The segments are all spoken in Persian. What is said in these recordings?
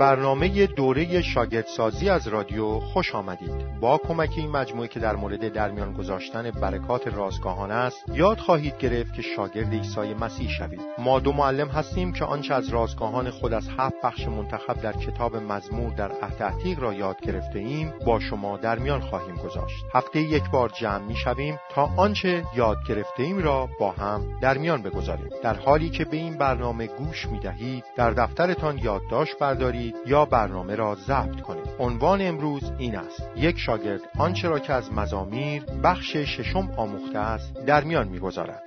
برنامه دوره شاگردسازی از رادیو خوش آمدید. با کمک این مجموعه که در مورد درمیان گذاشتن برکات رازگاهانه است یاد خواهید گرفت که شاگرد عیسی مسیح شوید. ما دو معلم هستیم که آنچه از رازگاهان خود از هفت بخش منتخب در کتاب مزمور در عهد را یاد گرفته ایم با شما در میان خواهیم گذاشت. هفته یک بار جمع می شویم تا آنچه یاد گرفته ایم را با هم در میان بگذاریم. در حالی که به این برنامه گوش می دهید در دفترتان یادداشت بردارید یا برنامه را ضبط کنید. عنوان امروز این است. یک شاگرد آنچه را که از مزامیر بخش ششم آموخته است در میان می‌گذارد.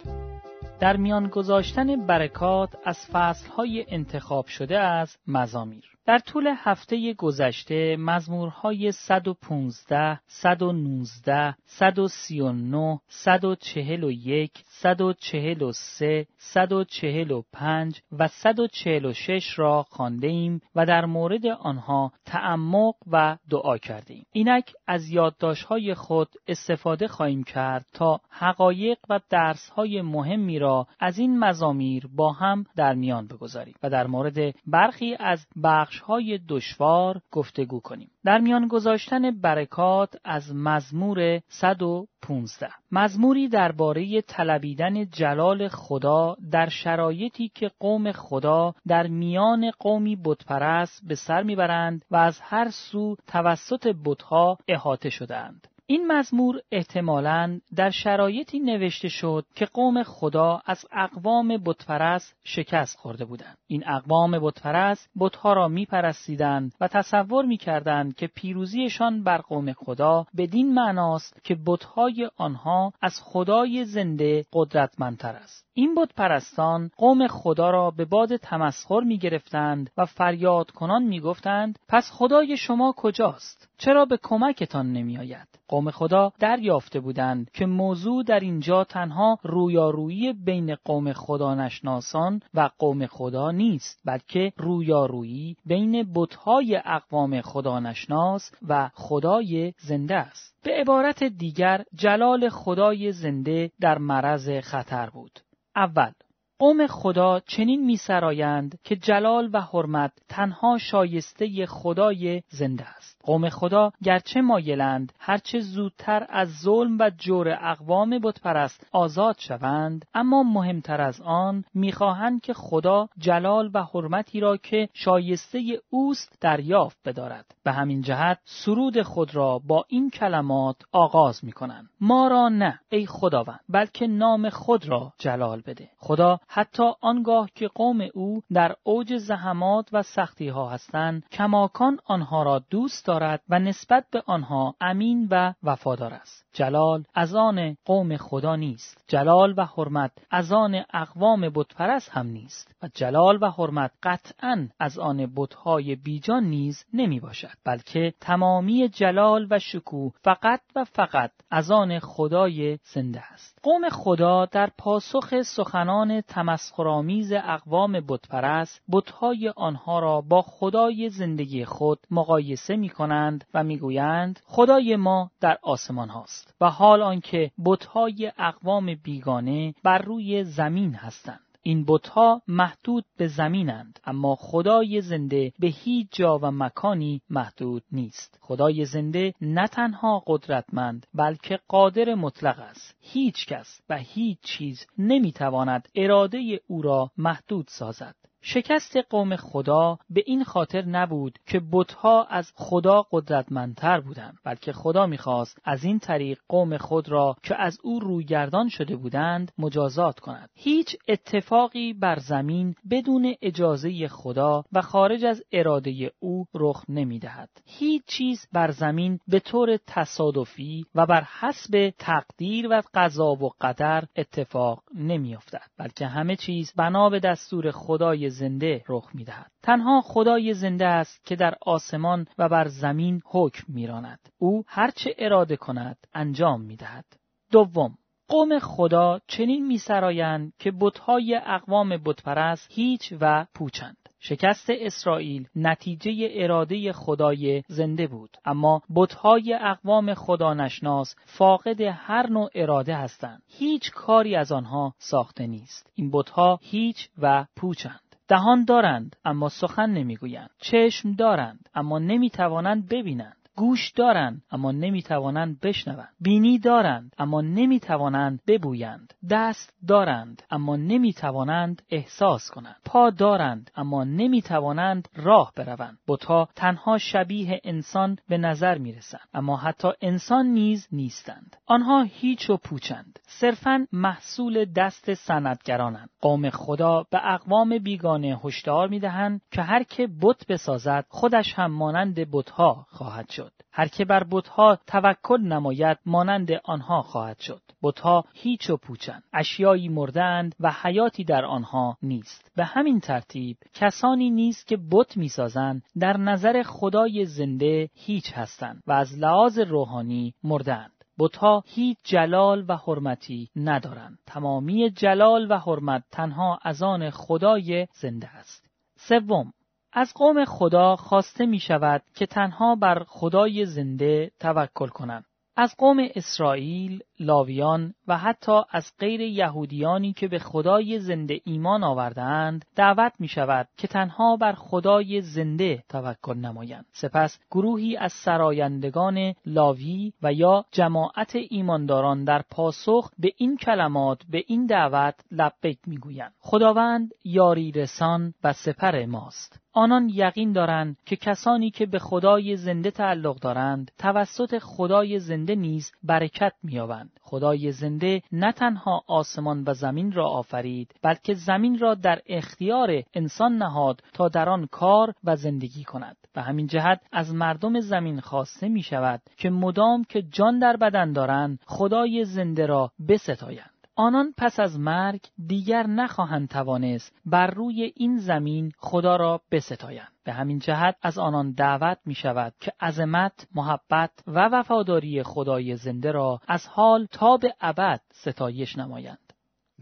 در میان گذاشتن برکات از فصلهای انتخاب شده از مزامیر. در طول هفته گذشته مزمورهای 115, 119, 139, 141, 143, 145 و 146 را خانده ایم و در مورد آنها تعمق و دعا کرده ایم. اینک از یادداشت‌های خود استفاده خواهیم کرد تا حقایق و درس‌های مهمی را از این مزامیر با هم در میان بگذاریم و در مورد برخی از بخش‌های دشوار گفتگو کنیم. در میان گذاشتن برکات از مزمور 115 مزموری درباره طلبیدن جلال خدا در شرایطی که قوم خدا در میان قومی بتپرست به سر می‌برند و از هر سو توسط بتها احاطه شدهاند. این مزمور احتمالاً در شرایطی نوشته شد که قوم خدا از اقوام بتپرست شکست خورده بودند. این اقوام بتپرست بتها را میپرستیدند و تصور می‌کردند که پیروزیشان بر قوم خدا بدین معناست که بتهای آنها از خدای زنده قدرتمندتر است. این بت پرستان قوم خدا را به باد تمسخر می گرفتند و فریاد کنان می گفتند پس خدای شما کجاست؟ چرا به کمکتان نمی آید؟ قوم خدا دریافته بودند که موضوع در اینجا تنها رویارویی بین قوم خدا نشناسان و قوم خدا نیست بلکه رویارویی بین بتهای اقوام خدا نشناس و خدای زنده است به عبارت دیگر جلال خدای زنده در معرض خطر بود اول. قوم خدا چنین میسرایند که جلال و حرمت تنها شایسته خدای زنده است. قوم خدا گرچه مایلند هرچه زودتر از ظلم و جور اقوام بتپرست آزاد شوند. اما مهمتر از آن می‌خواهند که خدا جلال و حرمتی را که شایسته اوست دریافت بدارد. به همین جهت سرود خود را با این کلمات آغاز می‌کنند. ما را نه ای خداوند بلکه نام خود را جلال بده. خدا حتی آنگاه که قوم او در اوج زحمات و سختی ها هستند کماکان آنها را دوست دارد و نسبت به آنها امین و وفادار است. جلال از آن قوم خدا نیست. جلال و حرمت از آن اقوام بتپرست هم نیست و جلال و حرمت قطعا از آن بتهای بیجان نیز نمی باشد بلکه تمامی جلال و شکوه فقط و فقط از آن خدای زنده است. قوم خدا در پاسخ سخنان تمسخرآمیز اقوام بتپرست بتهای آنها را با خدای زندگی خود مقایسه می کنند و می‌گویند خدای ما در آسمان هاست و حال آنکه بتهای اقوام بیگانه بر روی زمین هستند. این بتها محدود به زمینند اما خدای زنده به هیچ جا و مکانی محدود نیست. خدای زنده نه تنها قدرتمند بلکه قادر مطلق است. هیچ کس و هیچ چیز نمی‌تواند اراده او را محدود سازد. شکست قوم خدا به این خاطر نبود که بتها از خدا قدرتمندتر بودند بلکه خدا می‌خواست از این طریق قوم خود را که از او رویگردان شده بودند مجازات کند. هیچ اتفاقی بر زمین بدون اجازه خدا و خارج از اراده او رخ نمی‌دهد. هیچ چیز بر زمین به طور تصادفی و بر حسب تقدیر و قضا و قدر اتفاق نمیافتد بلکه همه چیز بنا به دستور خدای زنده رخ می‌دهد. تنها خدای زنده است که در آسمان و بر زمین حکم میراند. او هرچه اراده کند انجام می‌دهد. دوم قوم خدا چنین میسرایند که بتهای اقوام بتپرست هیچ و پوچند. شکست اسرائیل نتیجه اراده خدای زنده بود. اما بتهای اقوام خدا نشناس فاقد هر نوع اراده هستند. هیچ کاری از آنها ساخته نیست. این بتها هیچ و پوچند. دهان دارند اما سخن نمی‌گویند. چشم دارند اما نمی‌توانند ببینند. گوش دارند اما نمی‌توانند بشنوند. بینی دارند اما نمی‌توانند ببویند دست دارند اما نمی‌توانند احساس کنند. پا دارند اما نمی‌توانند راه بروند. بتها تنها شبیه انسان به نظر می‌رسند اما حتی انسان نیز نیستند. آنها هیچ و پوچند. صرفا محصول دست صنعتگرانند. قوم خدا به اقوام بیگانه هشدار می‌دهند که هر که بت بسازد خودش هم مانند بتها خواهد شد. هر که بر بتها توکل نماید مانند آنها خواهد شد. بتها هیچ و پوچند. اشیایی مردند و حیاتی در آنها نیست. به همین ترتیب کسانی نیست که بت می‌سازند در نظر خدای زنده هیچ هستند و از لحاظ روحانی مردند. بتها هیچ جلال و حرمتی ندارند. تمامی جلال و حرمت تنها از آن خدای زنده است. سوم از قوم خدا خواسته می شود که تنها بر خدای زنده توکل کنند. از قوم اسرائیل، لاویان و حتی از غیر یهودیانی که به خدای زنده ایمان آوردهاند دعوت می شود که تنها بر خدای زنده توکل نمایند. سپس گروهی از سرایندگان لاوی و یا جماعت ایمانداران در پاسخ به این کلمات به این دعوت لبیک می‌گویند. خداوند یاری رسان و سپر ماست. آنان یقین دارند که کسانی که به خدای زنده تعلق دارند توسط خدای زنده نیز برکت مییابند. خدای زنده نه تنها آسمان و زمین را آفرید بلکه زمین را در اختیار انسان نهاد تا در آن کار و زندگی کند. و همین جهت از مردم زمین خواسته می شود که مدام که جان در بدن دارند خدای زنده را بستایند. آنان پس از مرگ دیگر نخواهند توانست بر روی این زمین خدا را بستایند. به همین جهت از آنان دعوت می شود که عظمت، محبت و وفاداری خدای زنده را از حال تا به ابد ستایش نمایند.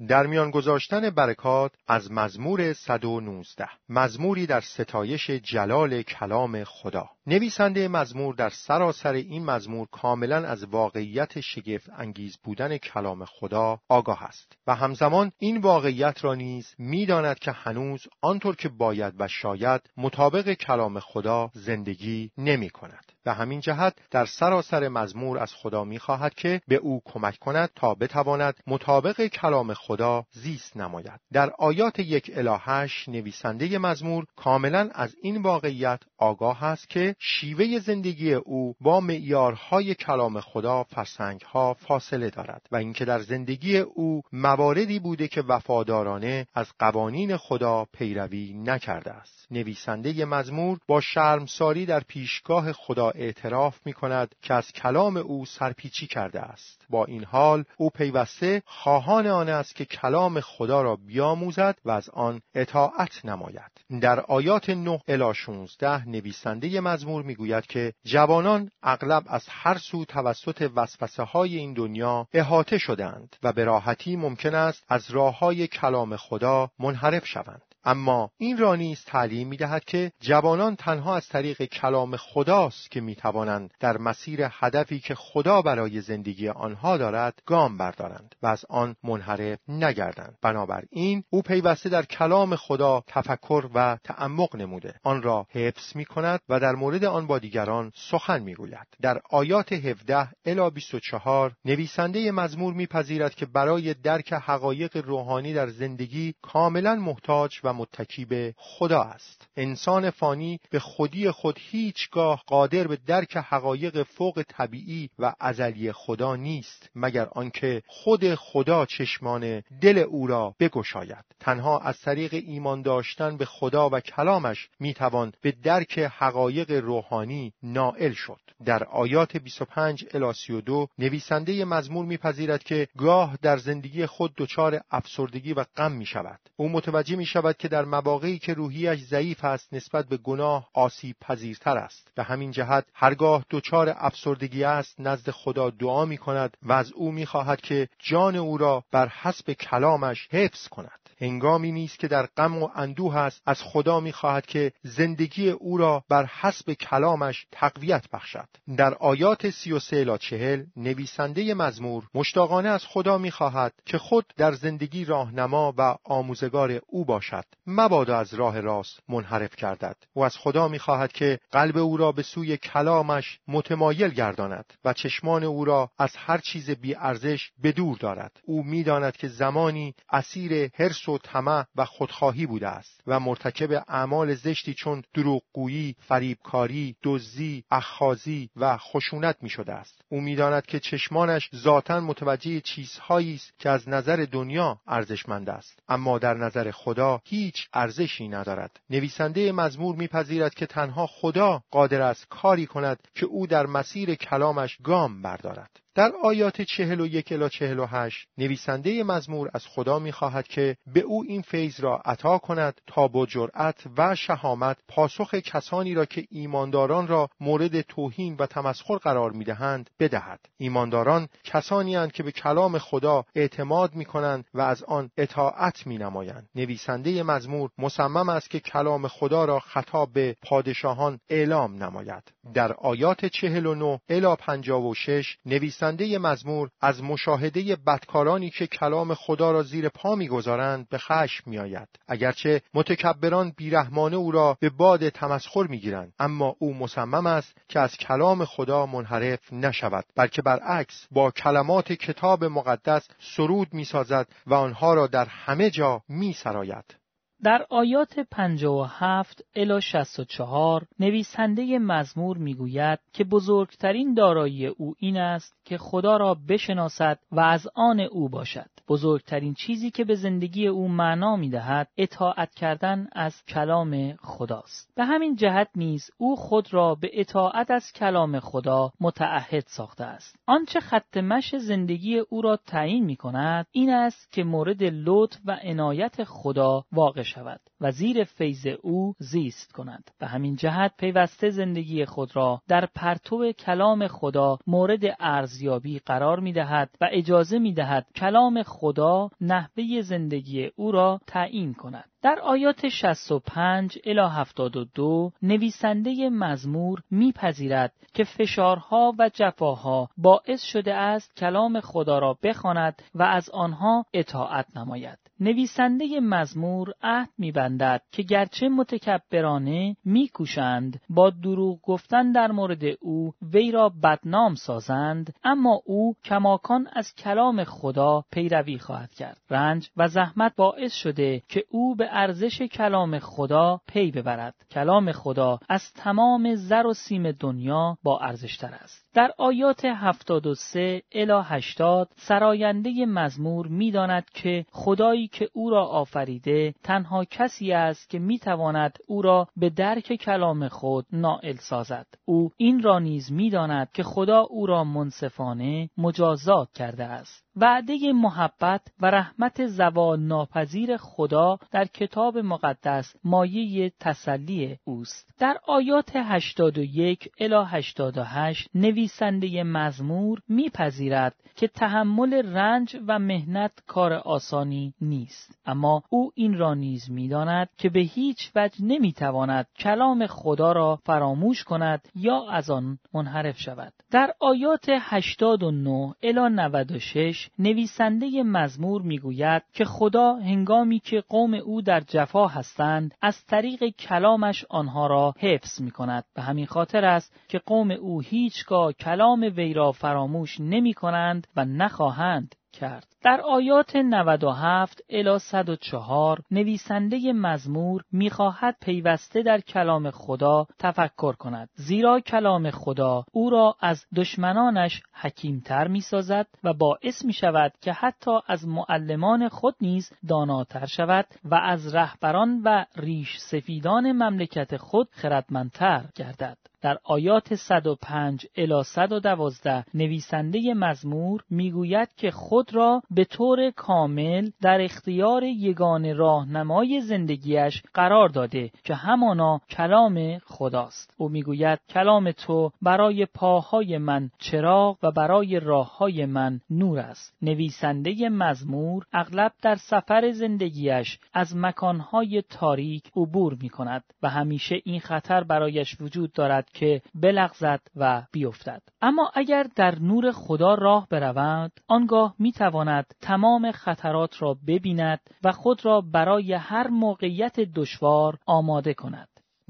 در میان گذاشتن برکات از مزمور 119 مزموری در ستایش جلال کلام خدا نویسنده مزمور در سراسر این مزمور کاملا از واقعیت شگفت انگیز بودن کلام خدا آگاه است و همزمان این واقعیت را نیز می‌داند که هنوز آنطور که باید و شاید مطابق کلام خدا زندگی نمی کند. به همین جهت در سراسر مزمور از خدا می‌خواهد که به او کمک کند تا بتواند مطابق کلام خدا زیست نماید. در آیات یک الهش نویسنده مزمور کاملا از این واقعیت آگاه است که شیوه زندگی او با معیارهای کلام خدا فرسنگها فاصله دارد و اینکه در زندگی او مواردی بوده که وفادارانه از قوانین خدا پیروی نکرده است. نویسنده مزمور با شرمساری در پیشگاه خدا اعتراف می کند که از کلام او سرپیچی کرده است. با این حال او پیوسته خواهان آن است که کلام خدا را بیاموزد و از آن اطاعت نماید. در آیات 9 الی 16 نویسنده مزمور می‌گوید که جوانان اغلب از هر سو توسط وسوسه های این دنیا احاطه شدند و به راحتی ممکن است از راه های کلام خدا منحرف شوند. اما این را نیز تعلیم می دهد که جوانان تنها از طریق کلام خداست که می توانند در مسیر هدفی که خدا برای زندگی آنها دارد گام بردارند و از آن منحرف نگردند. بنابراین او پیوسته در کلام خدا تفکر و تعمق نموده. آن را حفظ می کند و در مورد آن با دیگران سخن می گوید در آیات 17 الی 24 نویسنده مزمور میپذیرد که برای درک حقایق روحانی در زندگی کاملا محتاج و متکی به خدا است. انسان فانی به خودی خود هیچگاه قادر به درک حقایق فوق طبیعی و ازلی خدا نیست مگر آنکه خود خدا چشمان دل او را بگشاید. تنها از طریق ایمان داشتن به خدا و کلامش می‌توان به درک حقایق روحانی نائل شد. در آیات 25 الی 32 نویسنده مزمور میپذیرد که گاه در زندگی خود دچار افسردگی و غم می شود او متوجه می شود که در مواقعی که روحیش ضعیف است نسبت به گناه آسیب پذیرتر است. به همین جهت هرگاه دچار افسردگی است نزد خدا دعا می کند و از او می خواهد که جان او را بر حسب کلامش حفظ کند. هنگامی نیست که در غم و اندوه است از خدا می‌خواهد که زندگی او را بر حسب کلامش تقویت بخشد. در آیات سی و سه چهل نویسنده مزمور مشتاقانه از خدا می‌خواهد که خود در زندگی راهنما و آموزگار او باشد. مبادا از راه راست منحرف کردد و از خدا می‌خواهد که قلب او را به سوی کلامش متمایل گرداند و چشمان او را از هر چیز بی ارزش به دور دارد. او می‌داند که زمانی اسیر حرس و طمع و خودخواهی بوده است و مرتکب اعمال زشتی چون دروغگویی فریبکاری دزدی اخخازی و خشونت می شده است. او می‌داند که چشمانش ذاتا متوجه چیزهایی است که از نظر دنیا ارزشمند است. اما در نظر خدا هیچ ارزشی ندارد. نویسنده مزمور میپذیرد که تنها خدا قادر است کاری کند که او در مسیر کلامش گام بردارد. در آیات چهل و یک الا چهل و هشت نویسنده مزمور از خدا می‌خواهد که به او این فیض را عطا کند تا با جرأت و شهامت پاسخ کسانی را که ایمانداران را مورد توهین و تمسخر قرار می‌دهند بدهد. ایمانداران کسانی هستند که به کلام خدا اعتماد می‌کنند و از آن اطاعت مینمایند. نویسنده مزمور مصمم است که کلام خدا را خطاب به پادشاهان اعلام نماید. در آیات چهل و نه الا پنجاه و شش نویسنده مزمور از مشاهده بدکارانی که کلام خدا را زیر پا می‌گذارند به خشم میآید. اگرچه متکبران بیرحمانه او را به باد تمسخر می‌گیرند اما او مصمم است که از کلام خدا منحرف نشود بلکه برعکس با کلمات کتاب مقدس سرود می‌سازد و آنها را در همه جا میسراید. در آیات 57 الی 64 نویسنده مزمور می‌گوید که بزرگترین دارایی او این است که خدا را بشناسد و از آن او باشد. بزرگترین چیزی که به زندگی او معنا می‌دهد اطاعت کردن از کلام خداست. به همین جهت نیز او خود را به اطاعت از کلام خدا متعهد ساخته است. آنچه خط مش زندگی او را تعیین می کند این است که مورد لطف و عنایت خدا واقع شود و زیر فیض او زیست کند. به همین جهت پیوسته زندگی خود را در پرتو کلام خدا مورد ارزیابی قرار می دهد و اجازه می دهد کلام خدا نحوه زندگی او را تعیین کند. در آیات 65 الی 72 نویسنده مزمور میپذیرد که فشارها و جفاها باعث شده است کلام خدا را بخواند و از آنها اطاعت نماید. نویسنده مزمور عهد میبندد که گرچه متکبرانه میکوشند با دروغ گفتن در مورد او وی را بدنام سازند اما او کماکان از کلام خدا پیروی خواهد کرد رنج و زحمت باعث شده که او به ارزش کلام خدا پی ببرد. کلام خدا از تمام زر و سیم دنیا با ارزشتر است. در آیات 73 الی 80 سراینده مزمور می‌داند که خدایی که او را آفریده تنها کسی است که می‌تواند او را به درک کلام خود نائل سازد او این را نیز می‌داند که خدا او را منصفانه مجازات کرده است وعده محبت و رحمت زوال ناپذیر خدا در کتاب مقدس مایه تسلی اوست. در آیات 81 الی 88 نویسنده مزمور میپذیرد که تحمل رنج و مهنت کار آسانی نیست. اما او این را نیز می‌داند که به هیچ وجه نمی‌تواند کلام خدا را فراموش کند یا از آن منحرف شود. در آیات 89 الی 96 نویسنده مزمور می‌گوید که خدا هنگامی که قوم او در جفا هستند از طریق کلامش آنها را حفظ می کند به همین خاطر است که قوم او هیچگاه کلام وی را فراموش نمی کنند و نخواهند کرد. در آیات 97 الی 104 نویسنده مزمور می‌خواهد پیوسته در کلام خدا تفکر کند زیرا کلام خدا او را از دشمنانش حکیمتر می‌سازد و باعث می شود که حتی از معلمان خود نیز داناتر شود و از رهبران و ریش سفیدان مملکت خود خردمندتر گردد در آیات 105 الی 112 نویسنده مزمور می‌گوید که خود را به طور کامل در اختیار یگان راهنمای زندگیش قرار داده که همانا کلام خداست. او می‌گوید کلام تو برای پاهای من چراغ و برای راههای من نور است. نویسنده مزمور اغلب در سفر زندگیش از مکانهای تاریک عبور می کند و همیشه این خطر برایش وجود دارد که بلغزد و بیفتد. اما اگر در نور خدا راه برود آنگاه می تواند تمام خطرات را ببیند و خود را برای هر موقعیت دشوار آماده کند.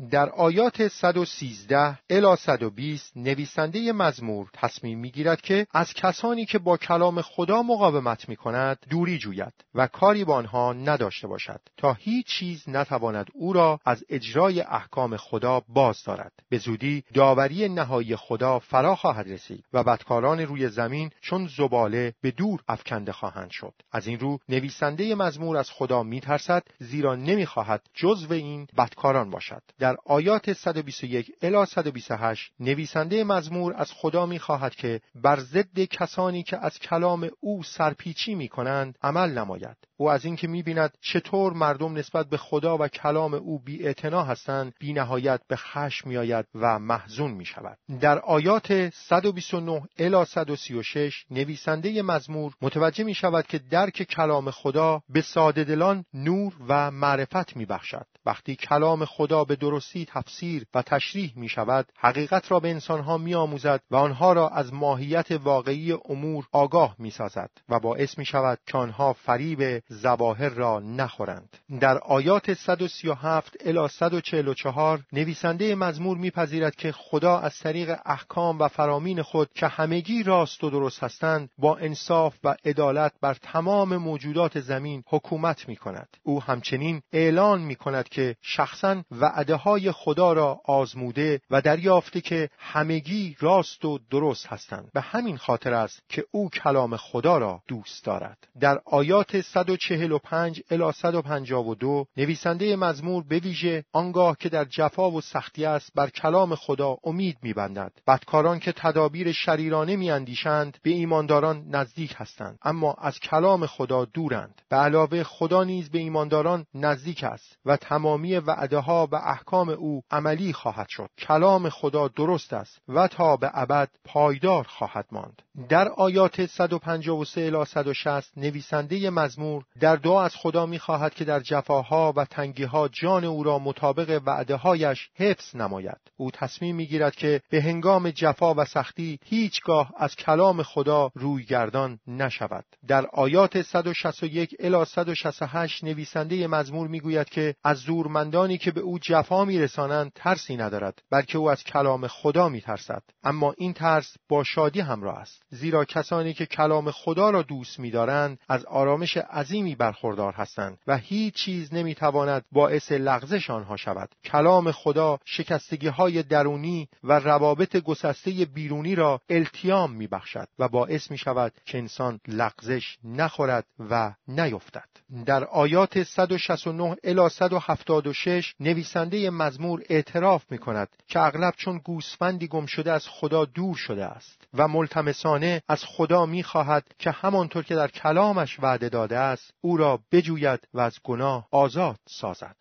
در آیات 113 الی 120 نویسنده مزمور تصمیم می‌گیرد که از کسانی که با کلام خدا مقاومت می کند دوری جوید و کاری با آنها نداشته باشد تا هیچ چیز نتواند او را از اجرای احکام خدا باز دارد. به زودی داوری نهایی خدا فرا خواهد رسید و بدکاران روی زمین چون زباله به دور افکنده خواهند شد. از این رو نویسنده مزمور از خدا میترسد زیرا نمی‌خواهد جزو این بدکاران باشد. در آیات 121 الی 128 نویسنده مزمور از خدا می‌خواهد که بر ضد کسانی که از کلام او سرپیچی می‌کنند عمل نماید او از اینکه می‌بیند چطور مردم نسبت به خدا و کلام او بی هستند بی نهایت به خشم میآید و محزون می شود. در آیات 129 الی 136 نویسنده مزمور متوجه می شود که درک کلام خدا به ساده دلان نور و معرفت می بخشد. وقتی کلام خدا به درستی تفسیر و تشریح می شود حقیقت را به انسانها می آموزد و آنها را از ماهیت واقعی امور آگاه می سازد و باعث می شود که آنها فریب زواهر را نخورند. در آیات 137 الی 144 نویسنده مزمور میپذیرد که خدا از طریق احکام و فرامین خود که همگی راست و درست هستند با انصاف و عدالت بر تمام موجودات زمین حکومت می کند او همچنین اعلان می کند که شخصا وعده های خدا را آزموده و دریافته که همگی راست و درست هستند. به همین خاطر است که او کلام خدا را دوست دارد. در آیات 145 الی 152 نویسنده مزمور به ویژه آنگاه که در جفا و سختی است بر کلام خدا امید میبندد. بدکاران که تدابیر شریرانه میاندیشند به ایمانداران نزدیک هستند. اما از کلام خدا دورند. به علاوه خدا نیز به ایمانداران نزدیک است و تمامی وعده ها و احکام او عملی خواهد شد. کلام خدا درست است و تا به ابد پایدار خواهد ماند. در آیات 153 الی 160 نویسنده مزمور در دعا از خدا می‌خواهد که در جفاها و تنگیها جان او را مطابق وعده هایش حفظ نماید. او تصمیم می‌گیرد که به هنگام جفا و سختی هیچگاه از کلام خدا روی گردان نشود. در آیات 161 الی 168 نویسنده مزمور می‌گوید که از زورمندانی که به او جفا میرسانند ترسی ندارد بلکه او از کلام خدا میترسد. اما این ترس با شادی همراه است. زیرا کسانی که کلام خدا را دوست میدارند از آرامش عظیمی برخوردار هستند و هیچ چیز نمی‌تواند باعث لغزش آنها شود. کلام خدا شکستگی های درونی و روابط گسسته بیرونی را التیام میبخشد و باعث می شود که انسان لغزش نخورد و نیفتد. در آیات 169 الی 176 نویسنده مزمور اعتراف می کند که اغلب چون گوسفندی گم شده از خدا دور شده است و ملتمسانه از خدا می خواهد که همانطور که در کلامش وعده داده است او را بجوید و از گناه آزاد سازد.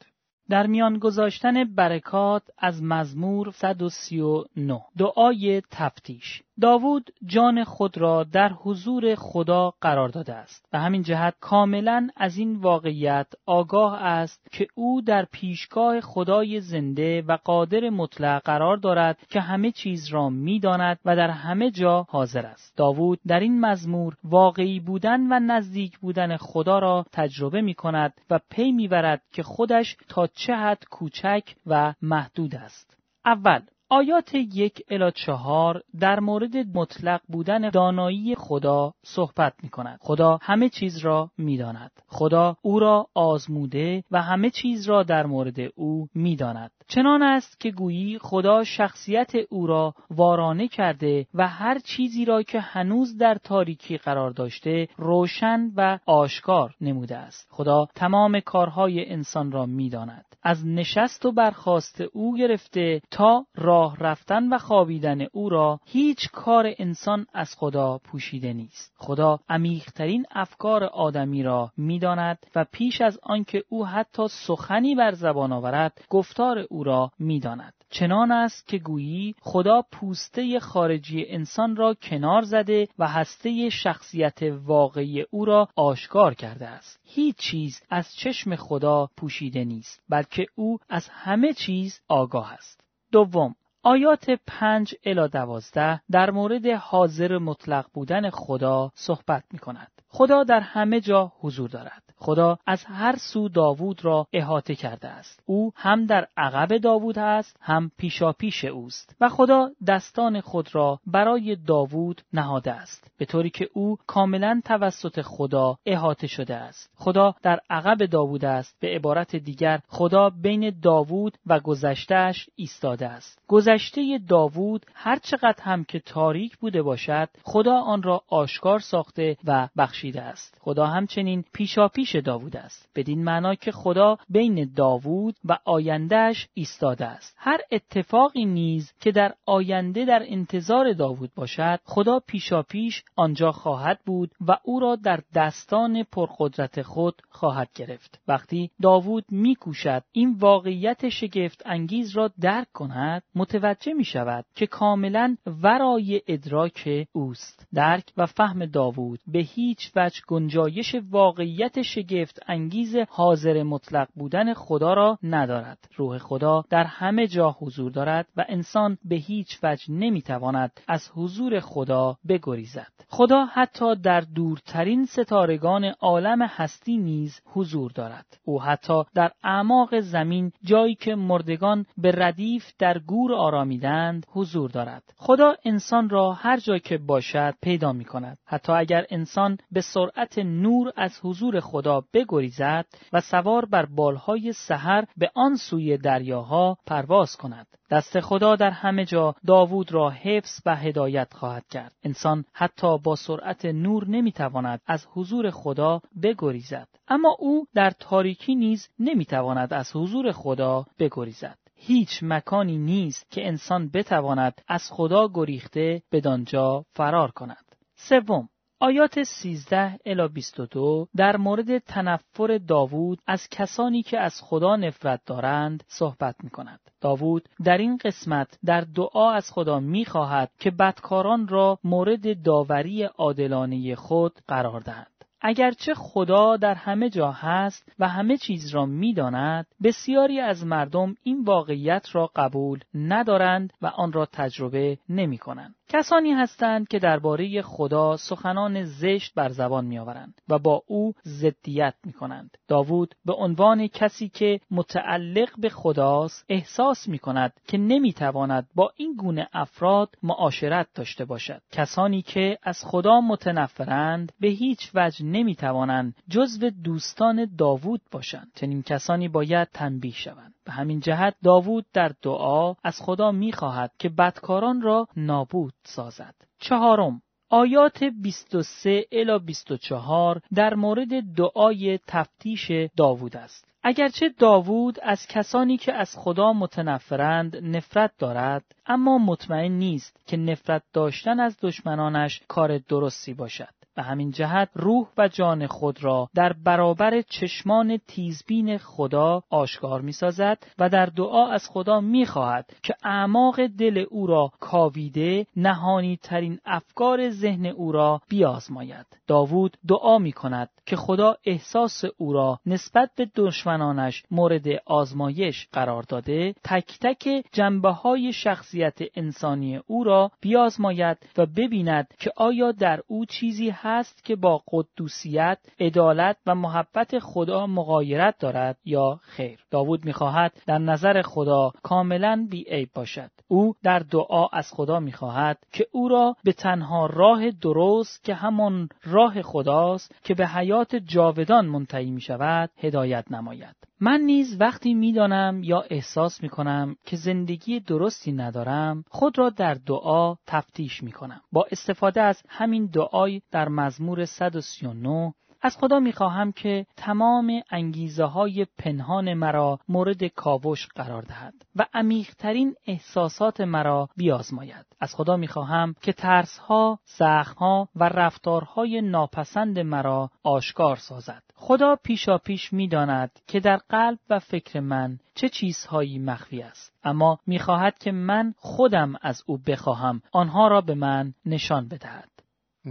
در میان گذاشتن برکات از مزمور 139 دعای تفتیش. داوود جان خود را در حضور خدا قرار داده است و همین جهت کاملا از این واقعیت آگاه است که او در پیشگاه خدای زنده و قادر مطلق قرار دارد که همه چیز را می‌داند و در همه جا حاضر است. داوود در این مزمور واقعی بودن و نزدیک بودن خدا را تجربه می کند و پی می‌برد که خودش تا چه حد کوچک و محدود است. اول آیات یک الی چهار در مورد مطلق بودن دانایی خدا صحبت می کند. خدا همه چیز را می داند. خدا او را آزموده و همه چیز را در مورد او می داند. چنان است که گویی خدا شخصیت او را وارانه کرده و هر چیزی را که هنوز در تاریکی قرار داشته روشن و آشکار نموده است. خدا تمام کارهای انسان را می داند. از نشست و برخواست او گرفته تا راه راه رفتن و خوابیدن او را هیچ کار انسان از خدا پوشیده نیست خدا عمیقترین افکار آدمی را می‌داند و پیش از آنکه او حتی سخنی بر زبان آورد گفتار او را می‌داند چنان است که گویی خدا پوسته خارجی انسان را کنار زده و هسته شخصیت واقعی او را آشکار کرده است. هیچ چیز از چشم خدا پوشیده نیست بلکه او از همه چیز آگاه است. دوم آیات پنج الا دوازده در مورد حاضر مطلق بودن خدا صحبت می کند. خدا در همه جا حضور دارد. خدا از هر سو داوود را احاطه کرده است. او هم در عقب داوود است هم پیشاپیش اوست و خدا دستان خود را برای داوود نهاده است به طوری که او کاملا توسط خدا احاطه شده است. خدا در عقب داوود است به عبارت دیگر خدا بین داوود و گذشتهش ایستاده است. گذشته داوود هر چقدر هم که تاریک بوده باشد خدا آن را آشکار ساخته و بخشیده است. خدا همچنین پیشاپیش پیش داوود است. بدین معنا که خدا بین داوود و آیندهش ایستاده است. هر اتفاقی نیز که در آینده در انتظار داوود باشد خدا پیشا پیش آنجا خواهد بود و او را در دستان پرقدرت خود خواهد گرفت. وقتی داوود میکوشد این واقعیت شگفت انگیز را درک کند متوجه می شود که کاملا ورای ادراک اوست. درک و فهم داوود به هیچ وجه گنجایش واقعیت شگفت انگیز حاضر مطلق بودن خدا را ندارد. روح خدا در همه جا حضور دارد و انسان به هیچ وجه نمی‌تواند از حضور خدا بگریزد. خدا حتی در دورترین ستارگان عالم هستی نیز حضور دارد. او حتی در اعماق زمین جایی که مردگان به ردیف در گور آرامیدند حضور دارد. خدا انسان را هر جا که باشد پیدا می کند حتی اگر انسان به سرعت نور از حضور خدا خدا بگریزد و سوار بر بالهای سحر به آن سوی دریاها پرواز کند. دست خدا در همه جا داوود را حفظ و هدایت خواهد کرد. انسان حتی با سرعت نور نمی‌تواند از حضور خدا بگریزد. اما او در تاریکی نیز نمی‌تواند از حضور خدا بگریزد. هیچ مکانی نیست که انسان بتواند از خدا گریخته بدانجا فرار کند. سوم آیات 13 الی 22 در مورد تنفر داوود از کسانی که از خدا نفرت دارند صحبت می کند. داوود در این قسمت در دعا از خدا می خواهد که بدکاران را مورد داوری عادلانه خود قرار دهند. اگرچه خدا در همه جا هست و همه چیز را می‌داند بسیاری از مردم این واقعیت را قبول ندارند و آن را تجربه نمی کنند. کسانی هستند که درباره خدا سخنان زشت بر زبان میآورند و با او ضدیت می کنند. داوود به عنوان کسی که متعلق به خداست احساس می کند که نمی تواند با این گونه افراد معاشرت داشته باشد. کسانی که از خدا متنفرند به هیچ وجه نمی توانند جزو دوستان داوود باشند. چنین کسانی باید تنبیه شوند. همین جهت داوود در دعا از خدا می‌خواهد که بدکاران را نابود سازد. چهارم آیات 23 الی 24 در مورد دعای تفتیش داوود است. اگرچه داوود از کسانی که از خدا متنفرند نفرت دارد اما مطمئن نیست که نفرت داشتن از دشمنانش کار درستی باشد. به همین جهت روح و جان خود را در برابر چشمان تیزبین خدا آشکار می سازد و در دعا از خدا می خواهد که اعماق دل او را کاویده نهانی ترین افکار ذهن او را بیازماید. داوود دعا می کند که خدا احساس او را نسبت به دشمنانش مورد آزمایش قرار داده تک تک جنبه های شخصیت انسانی او را بیازماید و ببیند که آیا در او چیزی هست که با قدوسیت، عدالت و محبت خدا مغایرت دارد یا خیر. داوود می‌خواهد در نظر خدا کاملا بیعیب باشد. او در دعا از خدا می‌خواهد که او را به تنها راه درست که همان راه خداست که به حیات جاودان منتهی می شود هدایت نماید. من نیز وقتی می‌دانم یا احساس می کنم که زندگی درستی ندارم خود را در دعا تفتیش می کنم. با استفاده از همین دعای در مزمور 139 از خدا می‌خواهم که تمام انگیزه های پنهان مرا مورد کاوش قرار دهد و عمیقترین احساسات مرا بیازماید. از خدا می‌خواهم که ترسها، زخمها و رفتارهای ناپسند مرا آشکار سازد. خدا پیشا پیش می‌داند که در قلب و فکر من چه چیزهایی مخفی است اما می‌خواهد که من خودم از او بخواهم آنها را به من نشان بدهد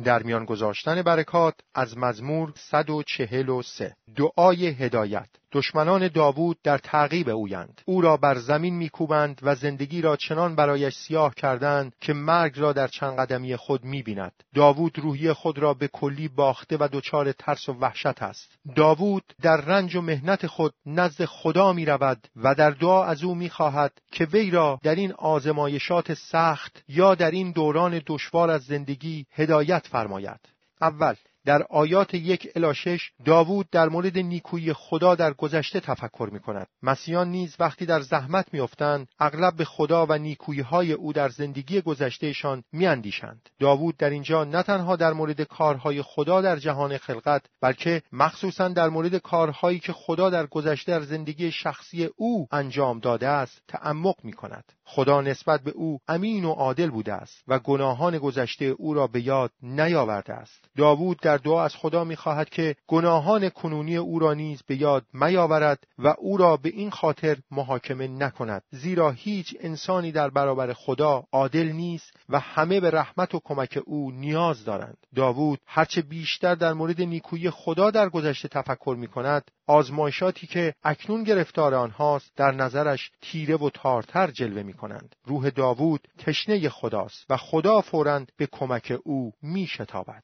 در میان گذاشتن برکات از مزمور 143 دعای هدایت. دشمنان داوود در تعقیب اویند. او را بر زمین میکوبند و زندگی را چنان برایش سیاه کردند که مرگ را در چند قدمی خود می‌بیند. داوود روحی خود را به کلی باخته و دچار ترس و وحشت است. داوود در رنج و مهنت خود نزد خدا می رود و در دعا از او می‌خواهد که وی را در این آزمایشات سخت یا در این دوران دشوار از زندگی هدایت فرماید. اول در آیات یک الی شش داوود در مورد نیکویی خدا در گذشته تفکر می کند. مسیحیان نیز وقتی در زحمت میافتند اغلب به خدا و نیکویی های او در زندگی گذشتهشان میاندیشند. داوود در اینجا نه تنها در مورد کارهای خدا در جهان خلقت بلکه مخصوصا در مورد کارهایی که خدا در گذشته در زندگی شخصی او انجام داده است تعمق می کند. خدا نسبت به او امین و عادل بوده است و گناهان گذشته او را به یاد نیاورده است. داوود دعا از خدا می‌خواهد که گناهان کنونی او را نیز به یاد میآورد و او را به این خاطر محاکمه نکند زیرا هیچ انسانی در برابر خدا عادل نیست و همه به رحمت و کمک او نیاز دارند داوود هرچه بیشتر در مورد نیکویی خدا در گذشته تفکر می کند آزمایشاتی که اکنون گرفتار آنهاست در نظرش تیره و تارتر جلوه می کنند. روح داوود تشنه خداست و خدا فورا به کمک او می شتابد.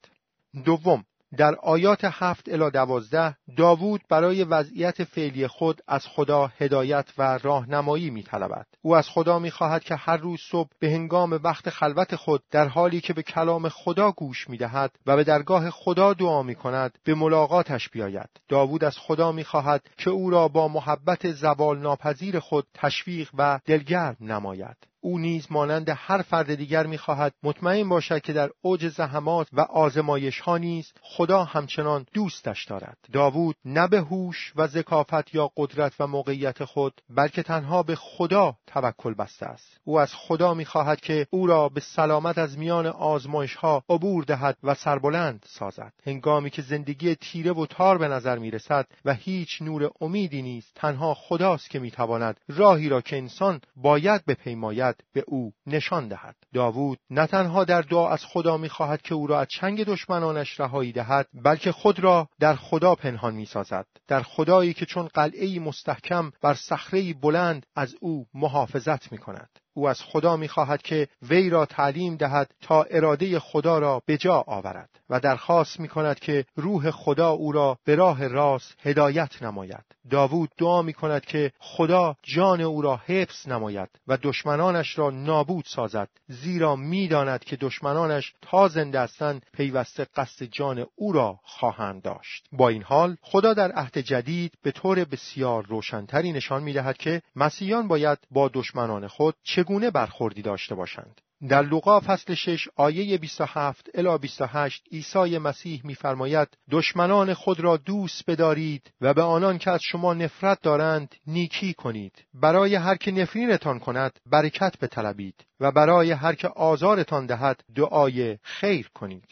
دوم در آیات هفت الی دوازده داوود برای وضعیت فعلی خود از خدا هدایت و راهنمایی می طلبد. او از خدا می خواهد که هر روز صبح به هنگام وقت خلوت خود در حالی که به کلام خدا گوش می دهد و به درگاه خدا دعا می کند به ملاقاتش بیاید. داوود از خدا می خواهد که او را با محبت زوال ناپذیر خود تشویق و دلگرم نماید. او نیز مانند هر فرد دیگر می‌خواهد مطمئن باشد که در اوج زحمات و آزمایش ها نیز خدا همچنان دوستش دارد. داوود نه به هوش و ذکافت یا قدرت و موقعیت خود بلکه تنها به خدا توکل بسته است. او از خدا می‌خواهد که او را به سلامت از میان آزمایش ها عبور دهد و سربلند سازد. هنگامی که زندگی تیره و تار به نظر می‌رسد و هیچ نور امیدی نیست تنها خداست که می‌تواند راهی را که انسان باید بپیماید به او نشان دهد. داوود نه تنها در دعا از خدا می‌خواهد که او را از چنگ دشمنانش رهایی دهد بلکه خود را در خدا پنهان می‌سازد. در خدایی که چون قلعه مستحکم بر صخره بلند از او محافظت می‌کند. او از خدا می‌خواهد که وی را تعلیم دهد تا اراده خدا را به جا آورد و درخواست می کند که روح خدا او را به راه راست هدایت نماید. داوود دعا می کند که خدا جان او را حفظ نماید و دشمنانش را نابود سازد زیرا می‌داند که دشمنانش تا زنده هستند پیوسته قصد جان او را خواهند داشت. با این حال خدا در عهد جدید به طور بسیار روشنتری نشان می دهد که مسیحیان باید با دشمنان خود چگونه برخوردی داشته باشند؟ در لوقا فصل 6 آیه 27 الی 28 عیسی مسیح می‌فرماید دشمنان خود را دوست بدارید و به آنان که از شما نفرت دارند نیکی کنید. برای هر که نفرینتان کند برکت بطلبید و برای هر که آزارتان دهد دعای خیر کنید.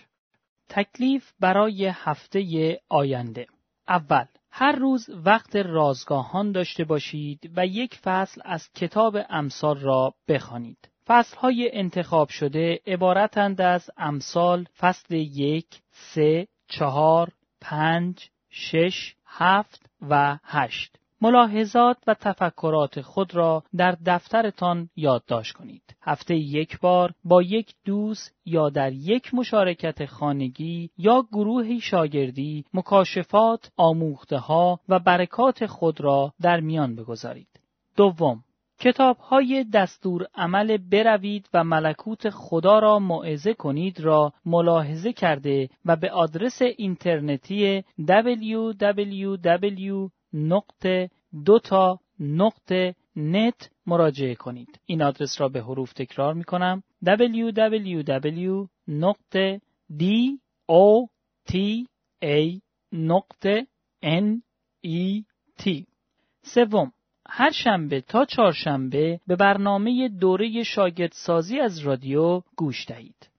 تکلیف برای هفته آینده. اول هر روز وقت رازگاهان داشته باشید و یک فصل از کتاب امثال را بخوانید. فصلهای انتخاب شده عبارتند از امثال فصل یک، سه، چهار، پنج، شش، هفت و هشت. ملاحظات و تفکرات خود را در دفترتان یادداشت کنید. هفته یک بار با یک دوست یا در یک مشارکت خانگی یا گروهی شاگردی مکاشفات، آموخته ها و برکات خود را در میان بگذارید. دوم کتاب های دستور عمل بروید و ملکوت خدا را موعظه کنید را ملاحظه کرده و به آدرس اینترنتی www. نقطه دوتا نقطه نت مراجعه کنید. این آدرس را به حروف تکرار می کنم E T سوم هر شنبه تا چهارشنبه به برنامه دوره شاگردسازی از رادیو گوش دهید.